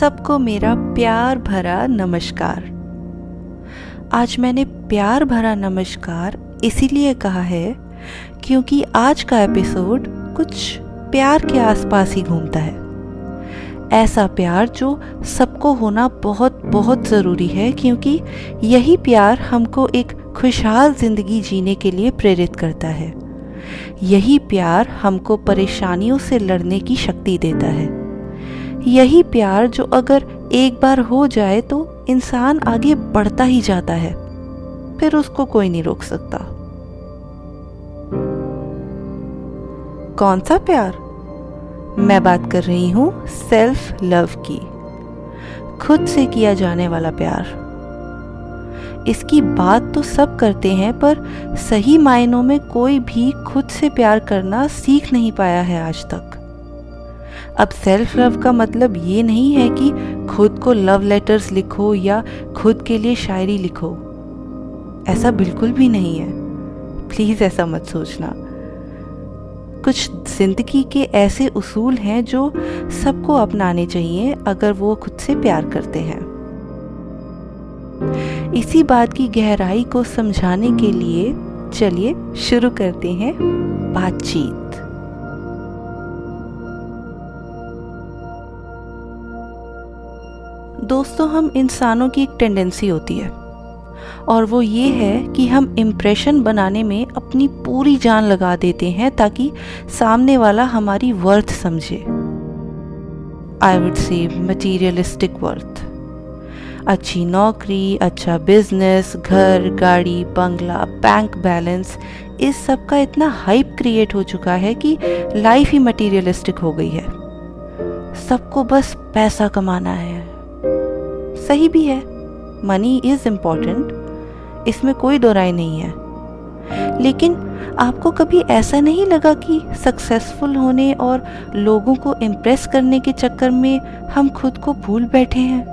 सबको मेरा प्यार भरा नमस्कार। आज मैंने प्यार भरा नमस्कार इसीलिए कहा है क्योंकि आज का एपिसोड कुछ प्यार के आसपास ही घूमता है। ऐसा प्यार जो सबको होना बहुत बहुत ज़रूरी है क्योंकि यही प्यार हमको एक खुशहाल ज़िंदगी जीने के लिए प्रेरित करता है। यही प्यार हमको परेशानियों से लड़ने की शक्ति देता है। यही प्यार जो अगर एक बार हो जाए तो इंसान आगे बढ़ता ही जाता है, फिर उसको कोई नहीं रोक सकता। कौन सा प्यार? मैं बात कर रही हूँ सेल्फ लव की, खुद से किया जाने वाला प्यार। इसकी बात तो सब करते हैं, पर सही मायनों में कोई भी खुद से प्यार करना सीख नहीं पाया है आज तक। अब सेल्फ लव का मतलब ये नहीं है कि खुद को लव लेटर्स लिखो या खुद के लिए शायरी लिखो। ऐसा बिल्कुल भी नहीं है। प्लीज़ ऐसा मत सोचना। कुछ ज़िंदगी के ऐसे उसूल हैं जो सबको अपनाने चाहिए अगर वो खुद से प्यार करते हैं। इसी बात की गहराई को समझाने के लिए चलिए शुरू करते हैं बातचीत। दोस्तों, हम इंसानों की एक टेंडेंसी होती है। और वो ये है कि हम इम्प्रेशन बनाने में अपनी पूरी जान लगा देते हैं ताकि सामने वाला हमारी वर्थ समझे। I would say materialistic worth अच्छी नौकरी अच्छा बिज़नेस घर, गाड़ी बंगला बैंक बैलेंस इस सब का इतना हाइप क्रिएट हो चुका है कि लाइफ ही मटीरियलिस्टिक हो गई है। सबको बस पैसा कमाना है। सही भी है। मनी इज़ इंपॉर्टेंट इसमें कोई दो राय नहीं है। लेकिन आपको कभी ऐसा नहीं लगा कि सक्सेसफुल होने और लोगों को इम्प्रेस करने के चक्कर में हम खुद को भूल बैठे हैं?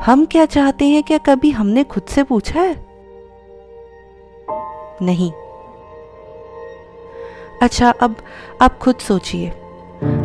हम क्या चाहते हैं क्या कभी हमने खुद से पूछा है? नहीं। अच्छा अब आप खुद सोचिए।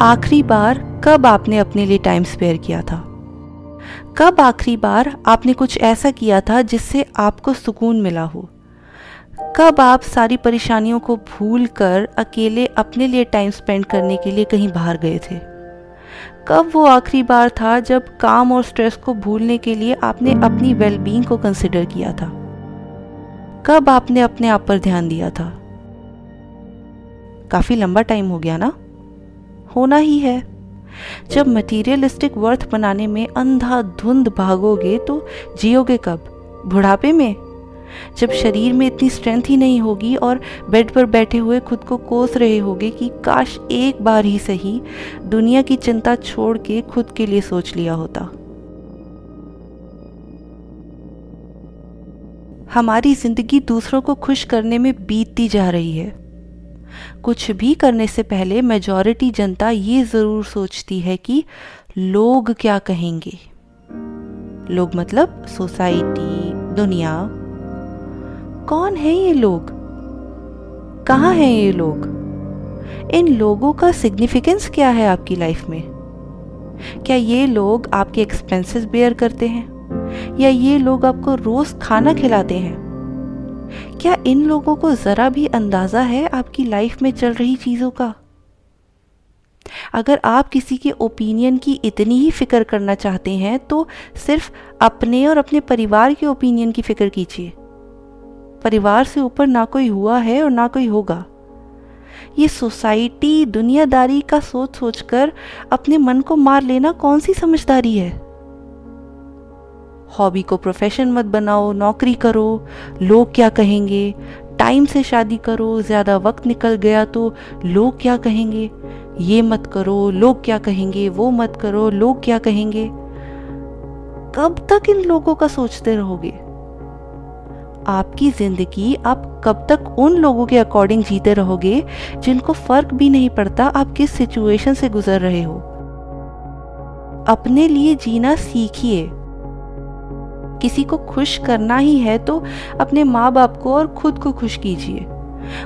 आखिरी बार कब आपने अपने लिए टाइम स्पेयर किया था? कब आखिरी बार आपने कुछ ऐसा किया था जिससे आपको सुकून मिला हो? कब आप सारी परेशानियों को भूल कर अकेले अपने लिए टाइम स्पेंड करने के लिए कहीं बाहर गए थे? कब वो आखिरी बार था जब काम और स्ट्रेस को भूलने के लिए आपने अपनी वेलबींग को कंसिडर किया था? कब आपने अपने आप पर ध्यान दिया था? काफ़ी लंबा टाइम हो गया ना? होना ही है। जब मटीरियलिस्टिक वर्थ बनाने में अंधाधुंध भागोगे तो जियोगे कब? बुढ़ापे में? जब शरीर में इतनी स्ट्रेंथ ही नहीं होगी और बेड पर बैठे हुए खुद को कोस रहे होगे कि काश एक बार ही सही दुनिया की चिंता छोड़ के खुद के लिए सोच लिया होता। हमारी ज़िंदगी दूसरों को खुश करने में बीतती जा रही है। कुछ भी करने से पहले मेजॉरिटी जनता ये ज़रूर सोचती है कि लोग क्या कहेंगे। लोग मतलब सोसाइटी दुनिया। कौन है ये लोग? कहाँ हैं ये लोग? इन लोगों का सिग्निफिकेंस क्या है आपकी लाइफ में? क्या ये लोग आपके एक्सपेंसेस बेयर करते हैं? या ये लोग आपको रोज खाना खिलाते हैं? क्या इन लोगों को जरा भी अंदाज़ा है आपकी लाइफ में चल रही चीज़ों का? अगर आप किसी के ओपिनियन की इतनी ही फ़िक्र करना चाहते हैं तो सिर्फ़ अपने और अपने परिवार के ओपिनियन की फ़िक्र कीजिए। परिवार से ऊपर ना कोई हुआ है और ना कोई होगा। ये सोसाइटी, दुनियादारी का सोच सोचकर अपने मन को मार लेना कौन सी समझदारी है? हॉबी को प्रोफेशन मत बनाओ, नौकरी करो, लोग क्या कहेंगे? टाइम से शादी करो, ज़्यादा वक्त निकल गया तो लोग क्या कहेंगे? ये मत करो, लोग क्या कहेंगे? वो मत करो, लोग क्या कहेंगे? कब तक इन लोगों का सोचते रहोगे? आपकी ज़िंदगी आप कब तक उन लोगों के अकॉर्डिंग जीते रहोगे जिनको फ़र्क भी नहीं पड़ता आप किस सिचुएशन से गुजर रहे हो। अपने लिए जीना सीखिए। किसी को खुश करना ही है तो अपने माँ बाप को और खुद को खुश कीजिए।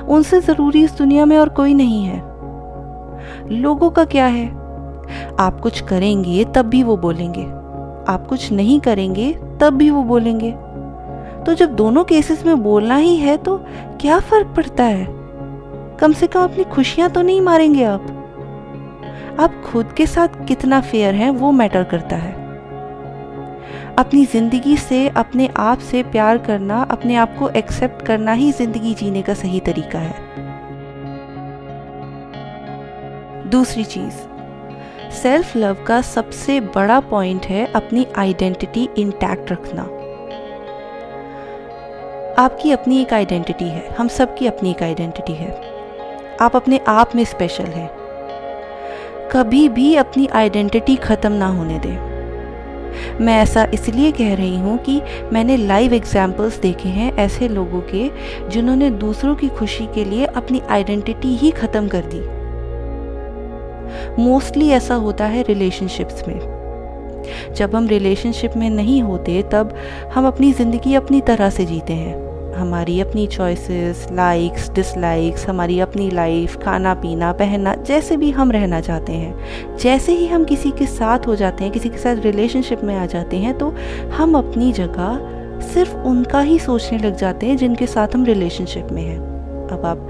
उनसे ज़रूरी इस दुनिया में और कोई नहीं है। लोगों का क्या है? आप कुछ करेंगे, तब भी वो बोलेंगे। आप कुछ नहीं करेंगे, तब भी वो बोलेंगे। तो जब दोनों केसेस में बोलना ही है तो क्या फ़र्क पड़ता है? कम से कम अपनी खुशियाँ तो नहीं मारेंगे आप। आप खुद के साथ कितना फेयर हैं, वो मैटर करता है। अपनी ज़िंदगी से, अपने आप से प्यार करना, अपने आप को एक्सेप्ट करना ही ज़िंदगी जीने का सही तरीका है। दूसरी चीज़ सेल्फ लव का सबसे बड़ा पॉइंट है अपनी आइडेंटिटी इंटैक्ट रखना। आपकी अपनी एक आइडेंटिटी है, हम सबकी अपनी एक आइडेंटिटी है। आप अपने आप में स्पेशल हैं। कभी भी अपनी आइडेंटिटी ख़त्म ना होने दें। मैं ऐसा इसलिए कह रही हूँ कि मैंने लाइव एग्जाम्पल्स देखे हैं ऐसे लोगों के, जिन्होंने दूसरों की खुशी के लिए अपनी आइडेंटिटी ही ख़त्म कर दी। मोस्टली ऐसा होता है रिलेशनशिप्स में। जब हम रिलेशनशिप में नहीं होते, तब हम अपनी ज़िंदगी अपनी तरह से जीते हैं। हमारी अपनी चॉइसेस लाइक्स डिसलाइक्स हमारी अपनी लाइफ खाना पीना पहनना, जैसे भी हम रहना चाहते हैं, जैसे ही हम किसी के साथ हो जाते हैं, किसी के साथ रिलेशनशिप में आ जाते हैं तो हम अपनी जगह सिर्फ़ उनका ही सोचने लग जाते हैं, जिनके साथ हम रिलेशनशिप में हैं। अब आप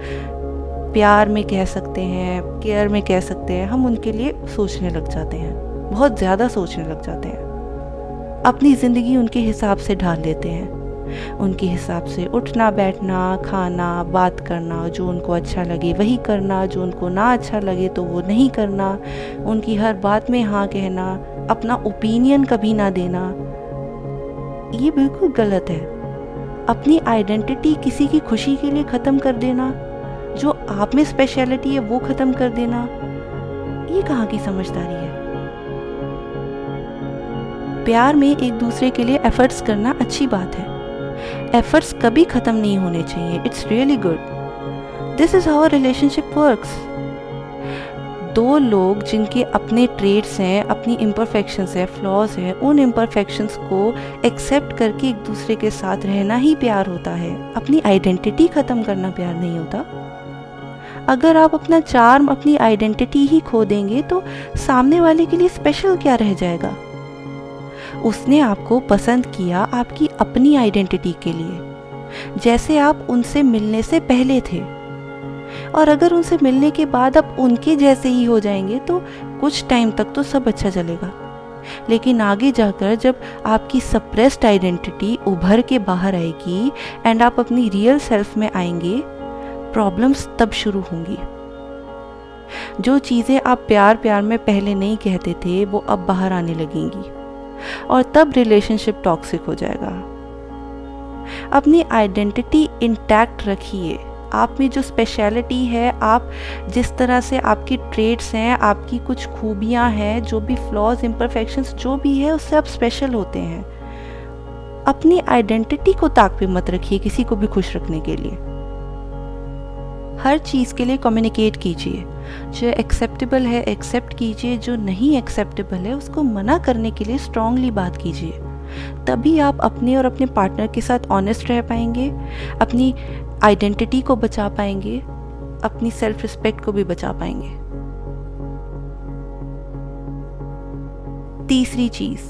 प्यार में कह सकते हैं केयर में कह सकते हैं, हम उनके लिए सोचने लग जाते हैं, बहुत ज़्यादा सोचने लग जाते हैं। अपनी ज़िंदगी उनके हिसाब से ढाल लेते हैं। उनके हिसाब से उठना, बैठना, खाना, बात करना, जो उनको अच्छा लगे, वही करना, जो उनको ना अच्छा लगे तो वो नहीं करना। उनकी हर बात में हाँ कहना, अपना ओपिनियन कभी ना देना, ये बिल्कुल गलत है। अपनी आइडेंटिटी किसी की खुशी के लिए ख़त्म कर देना, जो आप में स्पेशलिटी है वो ख़त्म कर देना, ये कहाँ की समझदारी है? प्यार में एक दूसरे के लिए एफर्ट्स करना अच्छी बात है। एफर्ट्स कभी ख़त्म नहीं होने चाहिए। It's really good this is how relationship works दो लोग जिनके अपने ट्रेड्स हैं, अपनी इम्परफेक्शंस हैं फ्लॉज हैं, उन इम्परफेक्शंस को एक्सेप्ट करके एक दूसरे के साथ रहना ही प्यार होता है। अपनी आइडेंटिटी ख़त्म करना प्यार नहीं होता। अगर आप अपना चार्म अपनी आइडेंटिटी ही खो देंगे तो सामने वाले के लिए स्पेशल क्या रह जाएगा? उसने आपको पसंद किया आपकी अपनी आइडेंटिटी के लिए, जैसे आप उनसे मिलने से पहले थे। और अगर उनसे मिलने के बाद आप उनके जैसे ही हो जाएँगे तो कुछ टाइम तक तो सब अच्छा चलेगा। लेकिन आगे जाकर जब आपकी सप्रेस्ड आइडेंटिटी उभर के बाहर आएगी एंड आप अपनी रियल सेल्फ में आएँगे प्रॉब्लम्स तब शुरू होंगी। जो चीज़ें आप प्यार प्यार में पहले नहीं कहते थे, वो अब बाहर आने लगेंगी। और तब रिलेशनशिप टॉक्सिक हो जाएगा। अपनी आइडेंटिटी इंटैक्ट रखिए। आप में जो स्पेशलिटी है, आप जिस तरह से आपकी ट्रेड्स हैं, आपकी कुछ खूबियाँ हैं, जो भी फ्लॉज इम्परफेक्शंस जो भी है, उससे आप स्पेशल होते हैं। अपनी आइडेंटिटी को ताक पे मत रखिए किसी को भी खुश रखने के लिए। हर चीज़ के लिए कम्युनिकेट कीजिए। जो एक्सेप्टेबल है एक्सेप्ट कीजिए। जो नहीं एक्सेप्टेबल है, उसको मना करने के लिए स्ट्रांगली बात कीजिए। तभी आप अपने और अपने पार्टनर के साथ ऑनेस्ट रह पाएँगे, अपनी आइडेंटिटी को बचा पाएँगे, अपनी सेल्फ रिस्पेक्ट को भी बचा पाएँगे। तीसरी चीज़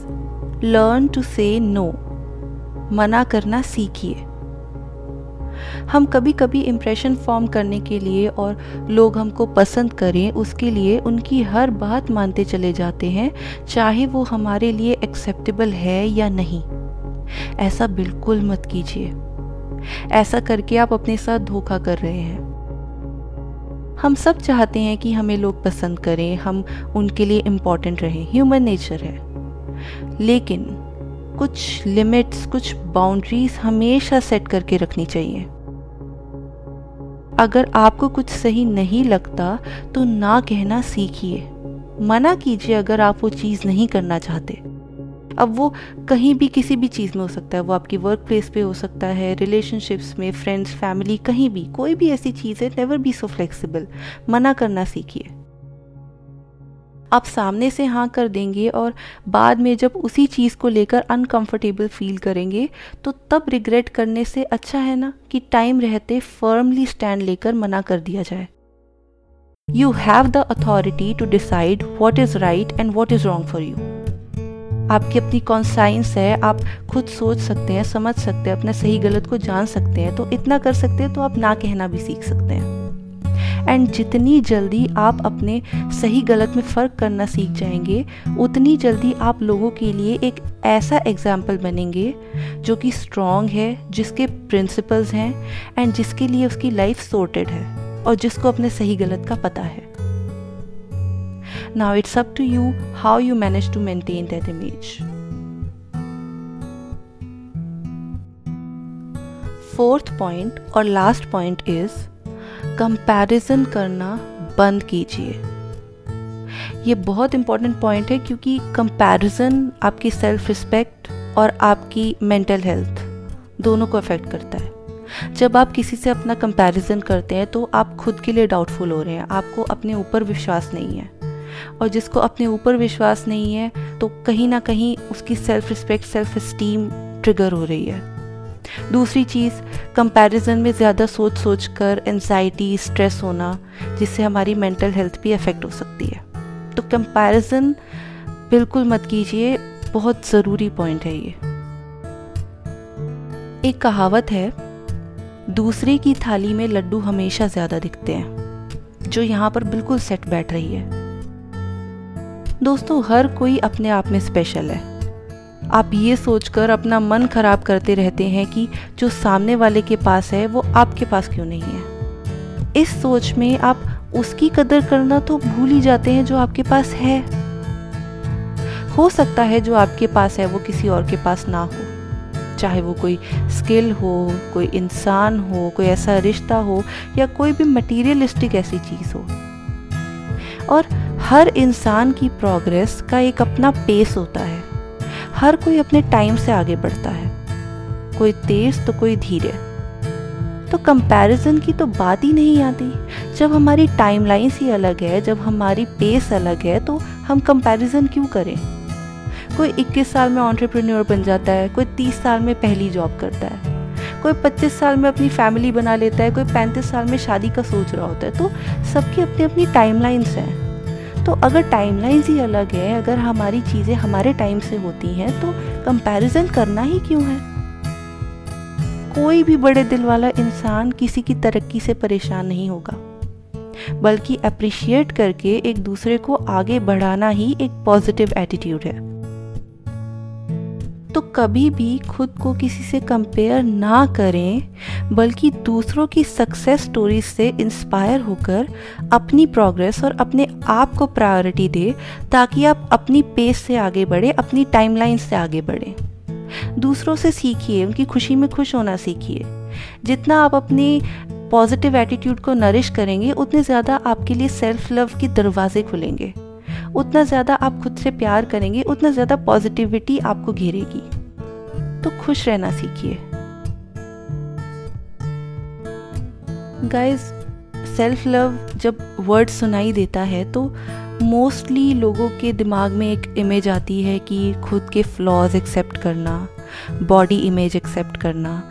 लर्न टू से नो मना करना सीखिए। हम कभी कभी इम्प्रेशन फॉर्म करने के लिए और लोग हमको पसंद करें, उसके लिए उनकी हर बात मानते चले जाते हैं, चाहे वो हमारे लिए एक्सेप्टेबल है या नहीं। ऐसा बिल्कुल मत कीजिए। ऐसा करके आप अपने साथ धोखा कर रहे हैं। हम सब चाहते हैं कि हमें लोग पसंद करें, हम उनके लिए इंपॉर्टेंट रहें। ह्यूमन नेचर है। लेकिन कुछ लिमिट्स कुछ बाउंड्रीज हमेशा सेट करके रखनी चाहिए। अगर आपको कुछ सही नहीं लगता तो ना कहना सीखिए। मना कीजिए अगर आप वो चीज़ नहीं करना चाहते। अब वो कहीं भी किसी भी चीज़ में हो सकता है। वो आपकी वर्क प्लेस पे हो सकता है रिलेशनशिप्स में फ्रेंड्स फैमिली कहीं भी, कोई भी ऐसी चीज़ है नेवर बी सो फ्लेक्सिबल मना करना सीखिए। आप सामने से हाँ कर देंगे और बाद में जब उसी चीज़ को लेकर अनकंफर्टेबल फील करेंगे तो तब रिग्रेट करने से अच्छा है ना कि टाइम रहते फर्मली स्टैंड लेकर मना कर दिया जाए। You have the authority to decide what is right and what is wrong for you आपकी अपनी कॉन्साइंस है, आप खुद सोच सकते हैं, समझ सकते हैं, अपने सही गलत को जान सकते हैं तो इतना कर सकते हैं तो आप ना कहना भी सीख सकते हैं। एंड जितनी जल्दी आप अपने सही गलत में फ़र्क करना सीख जाएँगे, उतनी जल्दी आप लोगों के लिए एक ऐसा एग्ज़ाम्पल बनेंगे जो कि स्ट्रॉन्ग है, जिसके प्रिंसिपल्स हैं एंड जिसके लिए उसकी लाइफ सोर्टेड है और जिसको अपने सही गलत का पता है। Now it's up to you how you manage to maintain that image fourth point और लास्ट पॉइंट इज़ कंपैरिजन करना बंद कीजिए। ये बहुत इंपॉर्टेंट पॉइंट है क्योंकि कंपैरिजन आपकी सेल्फ रिस्पेक्ट और आपकी मेंटल हेल्थ दोनों को अफेक्ट करता है। जब आप किसी से अपना कंपैरिजन करते हैं तो आप खुद के लिए डाउटफुल हो रहे हैं। आपको अपने ऊपर विश्वास नहीं है। और जिसको अपने ऊपर विश्वास नहीं है तो कहीं ना कहीं उसकी self respect self esteem trigger हो रही है। दूसरी चीज़ कंपैरिजन में ज़्यादा सोच सोच कर एनजाइटी स्ट्रेस होना, जिससे हमारी मेंटल हेल्थ भी अफेक्ट हो सकती है। तो कंपैरिजन बिल्कुल मत कीजिए, बहुत ज़रूरी पॉइंट है ये। एक कहावत है, दूसरे की थाली में लड्डू हमेशा ज़्यादा दिखते हैं जो यहाँ पर बिल्कुल सेट बैठ रही है। दोस्तों, हर कोई अपने आप में स्पेशल है। आप ये सोचकर अपना मन खराब करते रहते हैं कि जो सामने वाले के पास है, वो आपके पास क्यों नहीं है? इस सोच में आप उसकी कदर करना तो भूल ही जाते हैं जो आपके पास है। हो सकता है जो आपके पास है, वो किसी और के पास ना हो। चाहे वो कोई स्किल हो, कोई इंसान हो, कोई ऐसा रिश्ता हो, या कोई भी मटीरियलिस्टिक ऐसी चीज़ हो। और हर इंसान की प्रोग्रेस का एक अपना पेस होता है। हर कोई अपने टाइम से आगे बढ़ता है। कोई तेज तो कोई धीरे। तो कंपैरिजन की तो बात ही नहीं आती। जब हमारी टाइमलाइंस ही अलग है, जब हमारी पेस अलग है तो हम कंपैरिजन क्यों करें? कोई 21 साल में ऑन्टरप्रेन्योर बन जाता है, कोई 30 साल में पहली जॉब करता है, कोई 25 साल में अपनी फैमिली बना लेता है, कोई 35 साल में शादी का सोच रहा होता है। तो सबकी अपनी अपनी टाइमलाइंस हैं। तो अगर टाइमलाइंस ही अलग है, अगर हमारी चीज़ें हमारे टाइम से होती हैं तो कंपैरिजन करना ही क्यों है? कोई भी बड़े दिल वाला इंसान किसी की तरक्की से परेशान नहीं होगा। बल्कि अप्रिशिएट करके एक दूसरे को आगे बढ़ाना ही एक पॉजिटिव एटीट्यूड है। तो कभी भी खुद को किसी से कंपेयर ना करें, बल्कि दूसरों की सक्सेस स्टोरीज से इंस्पायर होकर अपनी प्रोग्रेस और अपने आप को प्रायोरिटी दे, ताकि आप अपनी पेस से आगे बढ़े, अपनी टाइमलाइन से आगे बढ़ें। दूसरों से सीखिए, उनकी खुशी में खुश होना सीखिए। जितना आप अपनी पॉजिटिव एटीट्यूड को नरिश करेंगे, उतने ज़्यादा आपके लिए सेल्फ लव के दरवाजे खुलेंगे। उतना ज़्यादा आप खुद से प्यार करेंगे, उतना ज़्यादा पॉजिटिविटी आपको घेरेगी। तो खुश रहना सीखिए। गाइस सेल्फ लव जब वर्ड सुनाई देता है तो मोस्टली लोगों के दिमाग में एक इमेज आती है कि खुद के फ्लॉज एक्सेप्ट करना बॉडी इमेज एक्सेप्ट करना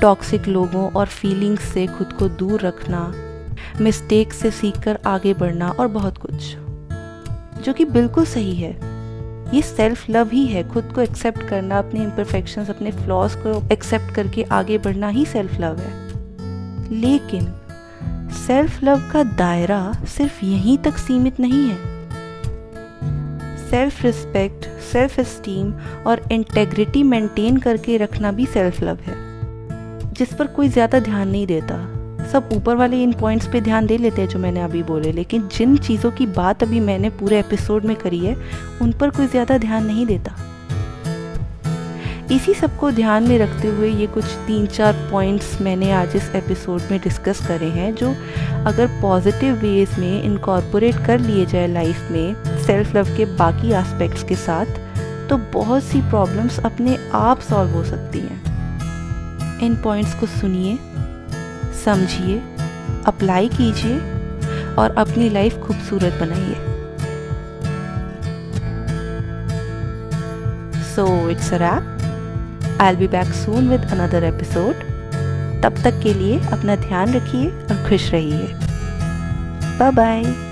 टॉक्सिक लोगों और फीलिंग्स से खुद को दूर रखना मिस्टेक से सीखकर आगे बढ़ना और बहुत कुछ। जो कि बिल्कुल सही है। ये सेल्फ लव ही है, खुद को एक्सेप्ट करना, अपने इम्परफेक्शन अपने फ्लॉज को एक्सेप्ट करके आगे बढ़ना ही सेल्फ लव है। लेकिन सेल्फ लव का दायरा सिर्फ़ यहीं तक सीमित नहीं है। सेल्फ रिस्पेक्ट सेल्फ एस्टीम और इंटेग्रिटी मेंटेन करके रखना भी सेल्फ लव है, जिस पर कोई ज़्यादा ध्यान नहीं देता। सब ऊपर वाले इन पॉइंट्स पे ध्यान दे लेते हैं जो मैंने अभी बोले। लेकिन जिन चीज़ों की बात अभी मैंने पूरे एपिसोड में करी है, उन पर कोई ज़्यादा ध्यान नहीं देता। इसी सबको ध्यान में रखते हुए ये कुछ तीन चार पॉइंट्स मैंने आज इस एपिसोड में डिस्कस करे हैं, जो अगर पॉजिटिव वेज में इनकॉर्पोरेट कर लिए जाए लाइफ में सेल्फ लव के बाकी एस्पेक्ट्स के साथ तो बहुत सी प्रॉब्लम्स अपने आप सॉल्व हो सकती हैं। इन पॉइंट्स को सुनिए। समझिए अप्लाई कीजिए और अपनी लाइफ खूबसूरत बनाइए। So it's wrap I be back soon with another episode तब तक के लिए अपना ध्यान रखिए और खुश रहिए। Bye bye